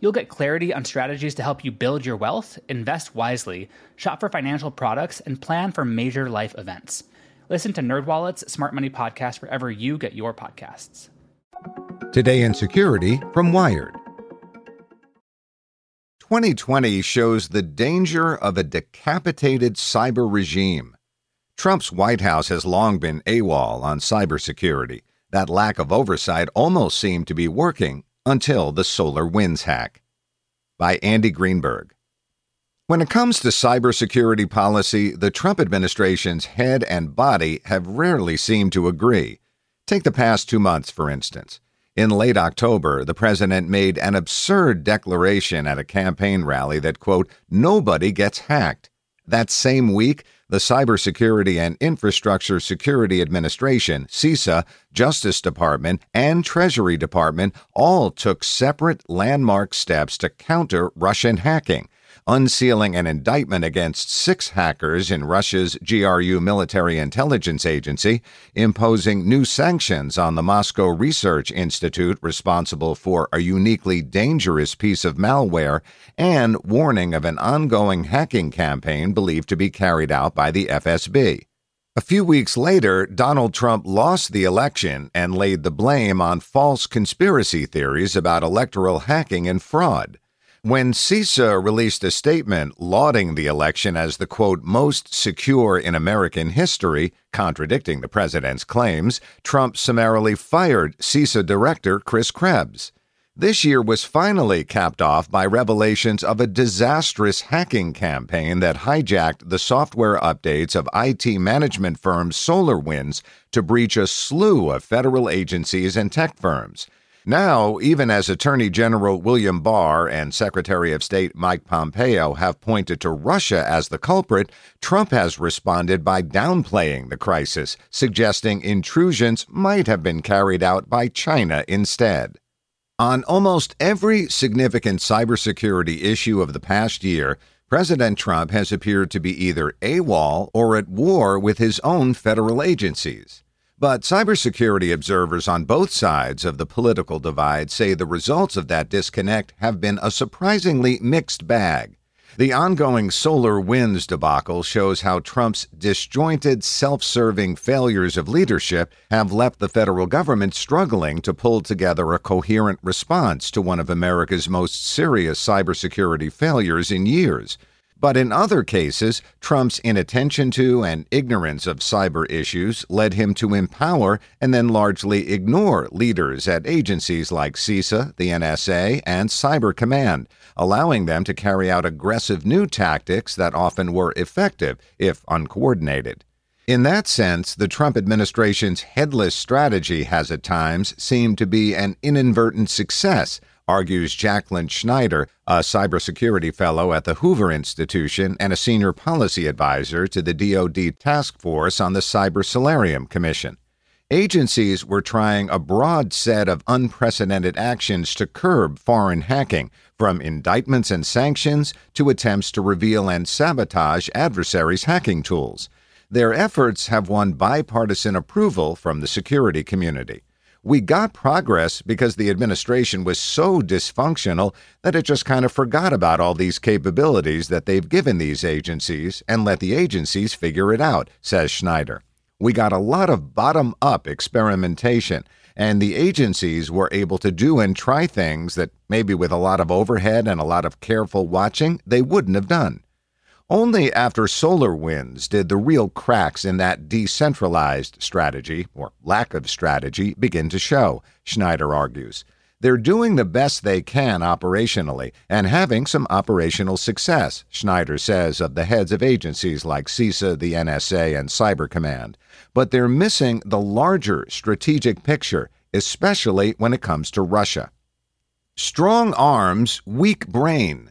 You'll get clarity on strategies to help you build your wealth, invest wisely, shop for financial products, and plan for major life events. Listen to NerdWallet's Smart Money Podcast wherever you get your podcasts. Today in Security from Wired. 2020 shows the danger of a decapitated cyber regime. Trump's White House has long been AWOL on cybersecurity. That lack of oversight almost seemed to be working until the SolarWinds hack. By Andy Greenberg. When it comes to cybersecurity policy, the Trump administration's head and body have rarely seemed to agree. Take the past two months, for instance. In late October, the president made an absurd declaration at a campaign rally that, quote, nobody gets hacked. That same week, the Cybersecurity and Infrastructure Security Administration, CISA, Justice Department, and Treasury Department all took separate landmark steps to counter Russian hacking unsealing an indictment against six hackers in Russia's GRU military intelligence agency, imposing new sanctions on the Moscow Research Institute responsible for a uniquely dangerous piece of malware, and warning of an ongoing hacking campaign believed to be carried out by the FSB. A few weeks later, Donald Trump lost the election and laid the blame on false conspiracy theories about electoral hacking and fraud. When CISA released a statement lauding the election as the quote, most secure in American history, contradicting the president's claims, Trump summarily fired CISA director Chris Krebs. This year was finally capped off by revelations of a disastrous hacking campaign that hijacked the software updates of IT management firm SolarWinds to breach a slew of federal agencies and tech firms. Now, even as Attorney General William Barr and Secretary of State Mike Pompeo have pointed to Russia as the culprit, Trump has responded by downplaying the crisis, suggesting intrusions might have been carried out by China instead. On almost every significant cybersecurity issue of the past year, President Trump has appeared to be either AWOL or at war with his own federal agencies. But cybersecurity observers on both sides of the political divide say the results of that disconnect have been a surprisingly mixed bag. The ongoing SolarWinds debacle shows how Trump's disjointed, self serving failures of leadership have left the federal government struggling to pull together a coherent response to one of America's most serious cybersecurity failures in years. But in other cases, Trump's inattention to and ignorance of cyber issues led him to empower and then largely ignore leaders at agencies like CISA, the NSA, and Cyber Command, allowing them to carry out aggressive new tactics that often were effective if uncoordinated. In that sense, the Trump administration's headless strategy has at times seemed to be an inadvertent success argues Jacquelyn Schneider, a cybersecurity fellow at the Hoover Institution and a senior policy advisor to the DoD Task Force on the Cyber Solarium Commission. Agencies were trying a broad set of unprecedented actions to curb foreign hacking, from indictments and sanctions to attempts to reveal and sabotage adversaries' hacking tools. Their efforts have won bipartisan approval from the security community. We got progress because the administration was so dysfunctional that it just kind of forgot about all these capabilities that they've given these agencies and let the agencies figure it out, says Schneider. We got a lot of bottom up experimentation, and the agencies were able to do and try things that maybe with a lot of overhead and a lot of careful watching they wouldn't have done. Only after SolarWinds did the real cracks in that decentralized strategy, or lack of strategy, begin to show, Schneider argues. They're doing the best they can operationally and having some operational success, Schneider says of the heads of agencies like CISA, the NSA, and Cyber Command. But they're missing the larger strategic picture, especially when it comes to Russia. Strong arms, weak brain.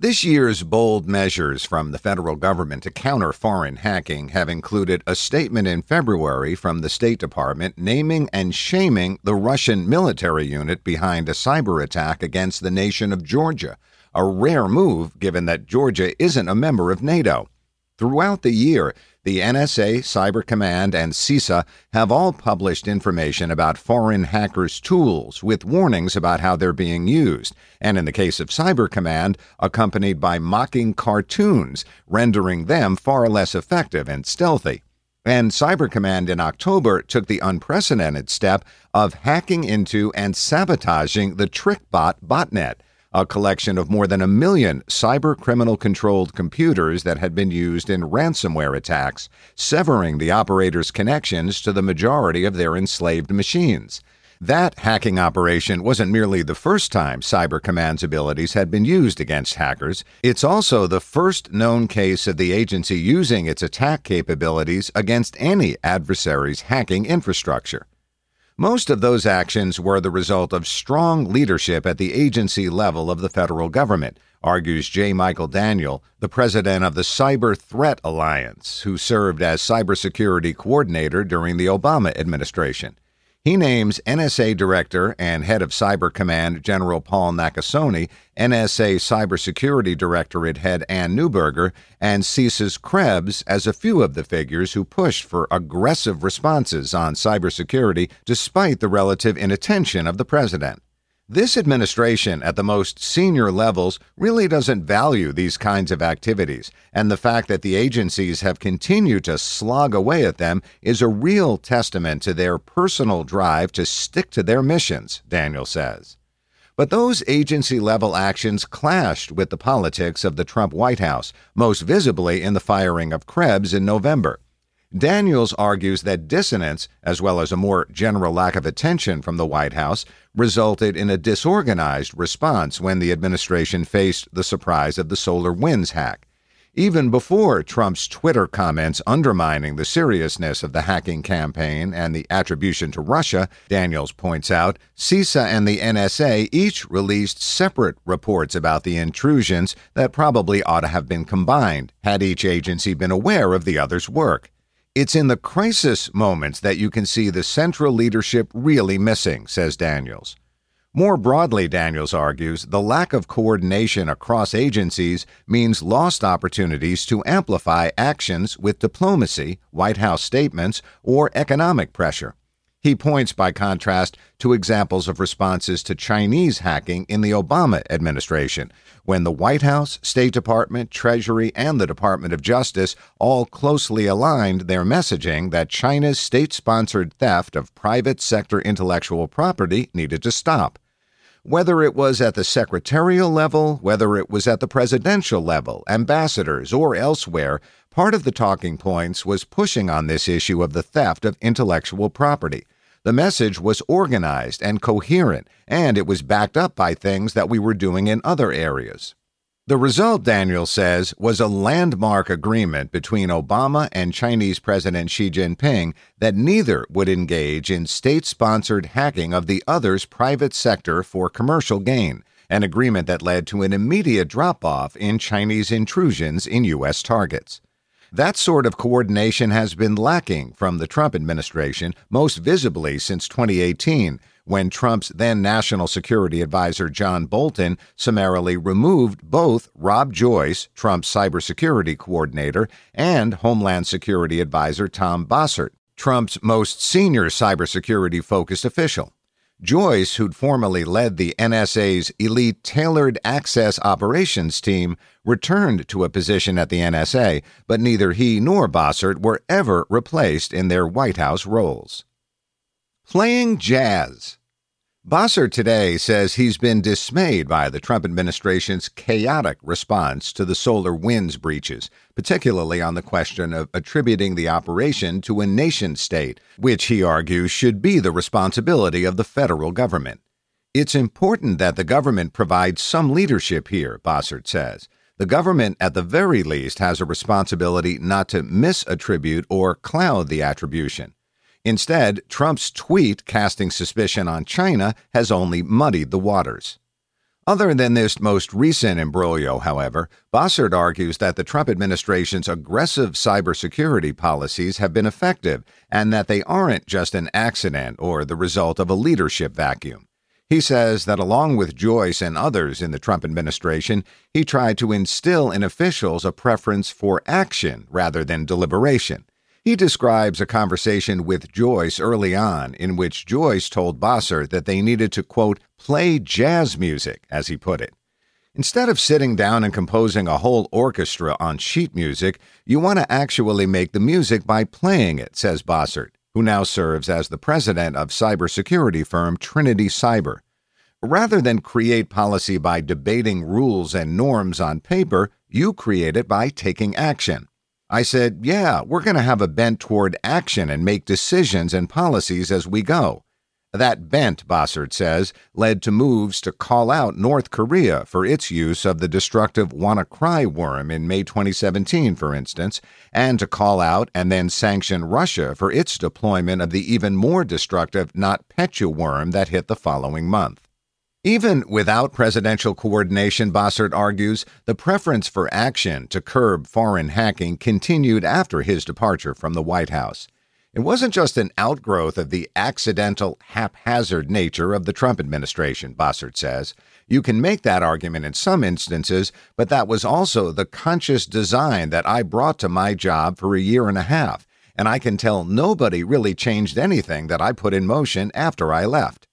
This year's bold measures from the federal government to counter foreign hacking have included a statement in February from the State Department naming and shaming the Russian military unit behind a cyber attack against the nation of Georgia, a rare move given that Georgia isn't a member of NATO. Throughout the year, the NSA, Cyber Command, and CISA have all published information about foreign hackers' tools with warnings about how they're being used, and in the case of Cyber Command, accompanied by mocking cartoons, rendering them far less effective and stealthy. And Cyber Command in October took the unprecedented step of hacking into and sabotaging the TrickBot botnet a collection of more than a million cyber criminal controlled computers that had been used in ransomware attacks, severing the operators' connections to the majority of their enslaved machines. That hacking operation wasn't merely the first time Cyber Command's abilities had been used against hackers, it's also the first known case of the agency using its attack capabilities against any adversary's hacking infrastructure. Most of those actions were the result of strong leadership at the agency level of the federal government, argues J. Michael Daniel, the president of the Cyber Threat Alliance, who served as cybersecurity coordinator during the Obama administration. He names NSA Director and Head of Cyber Command General Paul Nakasone, NSA Cybersecurity Directorate Head Anne Neuberger, and CISA's Krebs as a few of the figures who pushed for aggressive responses on cybersecurity despite the relative inattention of the president. This administration at the most senior levels really doesn't value these kinds of activities, and the fact that the agencies have continued to slog away at them is a real testament to their personal drive to stick to their missions, Daniel says. But those agency level actions clashed with the politics of the Trump White House, most visibly in the firing of Krebs in November. Daniels argues that dissonance, as well as a more general lack of attention from the White House, resulted in a disorganized response when the administration faced the surprise of the SolarWinds hack. Even before Trump's Twitter comments undermining the seriousness of the hacking campaign and the attribution to Russia, Daniels points out, CISA and the NSA each released separate reports about the intrusions that probably ought to have been combined had each agency been aware of the other's work. It's in the crisis moments that you can see the central leadership really missing, says Daniels. More broadly, Daniels argues, the lack of coordination across agencies means lost opportunities to amplify actions with diplomacy, White House statements, or economic pressure. He points, by contrast, to examples of responses to Chinese hacking in the Obama administration, when the White House, State Department, Treasury, and the Department of Justice all closely aligned their messaging that China's state sponsored theft of private sector intellectual property needed to stop. Whether it was at the secretarial level, whether it was at the presidential level, ambassadors, or elsewhere, part of the talking points was pushing on this issue of the theft of intellectual property. The message was organized and coherent, and it was backed up by things that we were doing in other areas. The result, Daniel says, was a landmark agreement between Obama and Chinese President Xi Jinping that neither would engage in state sponsored hacking of the other's private sector for commercial gain, an agreement that led to an immediate drop off in Chinese intrusions in U.S. targets. That sort of coordination has been lacking from the Trump administration, most visibly since 2018 when Trump's then National Security Advisor John Bolton summarily removed both Rob Joyce, Trump's cybersecurity coordinator, and Homeland Security Advisor Tom Bossert, Trump's most senior cybersecurity focused official. Joyce, who'd formerly led the NSA's elite tailored access operations team, returned to a position at the NSA, but neither he nor Bossert were ever replaced in their White House roles. Playing jazz. Bossert today says he's been dismayed by the Trump administration's chaotic response to the SolarWinds breaches, particularly on the question of attributing the operation to a nation state, which he argues should be the responsibility of the federal government. It's important that the government provides some leadership here, Bossert says. The government, at the very least, has a responsibility not to misattribute or cloud the attribution. Instead, Trump's tweet casting suspicion on China has only muddied the waters. Other than this most recent imbroglio, however, Bossert argues that the Trump administration's aggressive cybersecurity policies have been effective and that they aren't just an accident or the result of a leadership vacuum. He says that along with Joyce and others in the Trump administration, he tried to instill in officials a preference for action rather than deliberation. He describes a conversation with Joyce early on in which Joyce told Bossert that they needed to, quote, play jazz music, as he put it. Instead of sitting down and composing a whole orchestra on sheet music, you want to actually make the music by playing it, says Bossert, who now serves as the president of cybersecurity firm Trinity Cyber. Rather than create policy by debating rules and norms on paper, you create it by taking action. I said, Yeah, we're going to have a bent toward action and make decisions and policies as we go. That bent, Bossert says, led to moves to call out North Korea for its use of the destructive WannaCry worm in May 2017, for instance, and to call out and then sanction Russia for its deployment of the even more destructive NotPetya worm that hit the following month. Even without presidential coordination, Bossert argues, the preference for action to curb foreign hacking continued after his departure from the White House. It wasn't just an outgrowth of the accidental, haphazard nature of the Trump administration, Bossert says. You can make that argument in some instances, but that was also the conscious design that I brought to my job for a year and a half, and I can tell nobody really changed anything that I put in motion after I left.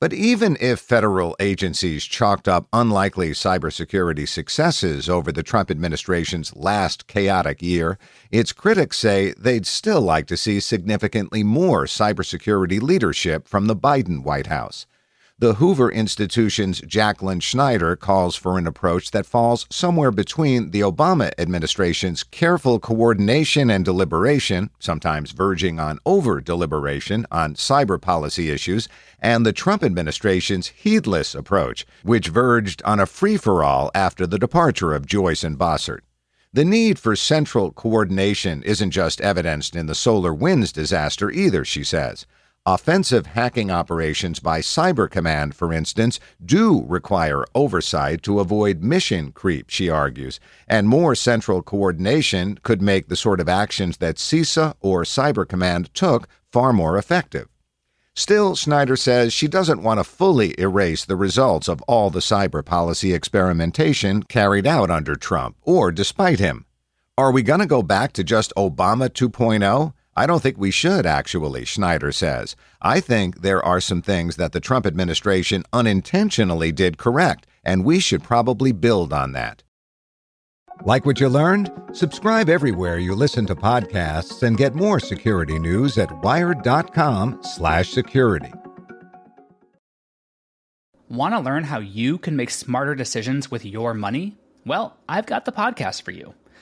But even if federal agencies chalked up unlikely cybersecurity successes over the Trump administration's last chaotic year, its critics say they'd still like to see significantly more cybersecurity leadership from the Biden White House. The Hoover Institution's Jacquelyn Schneider calls for an approach that falls somewhere between the Obama administration's careful coordination and deliberation, sometimes verging on over deliberation on cyber policy issues, and the Trump administration's heedless approach, which verged on a free for all after the departure of Joyce and Bossert. The need for central coordination isn't just evidenced in the SolarWinds disaster either, she says. Offensive hacking operations by Cyber Command, for instance, do require oversight to avoid mission creep, she argues, and more central coordination could make the sort of actions that CISA or Cyber Command took far more effective. Still, Schneider says she doesn't want to fully erase the results of all the cyber policy experimentation carried out under Trump or despite him. Are we going to go back to just Obama 2.0? I don't think we should, actually, Schneider says. I think there are some things that the Trump administration unintentionally did correct, and we should probably build on that. Like what you learned? Subscribe everywhere you listen to podcasts and get more security news at wired.com/security. Want to learn how you can make smarter decisions with your money? Well, I've got the podcast for you.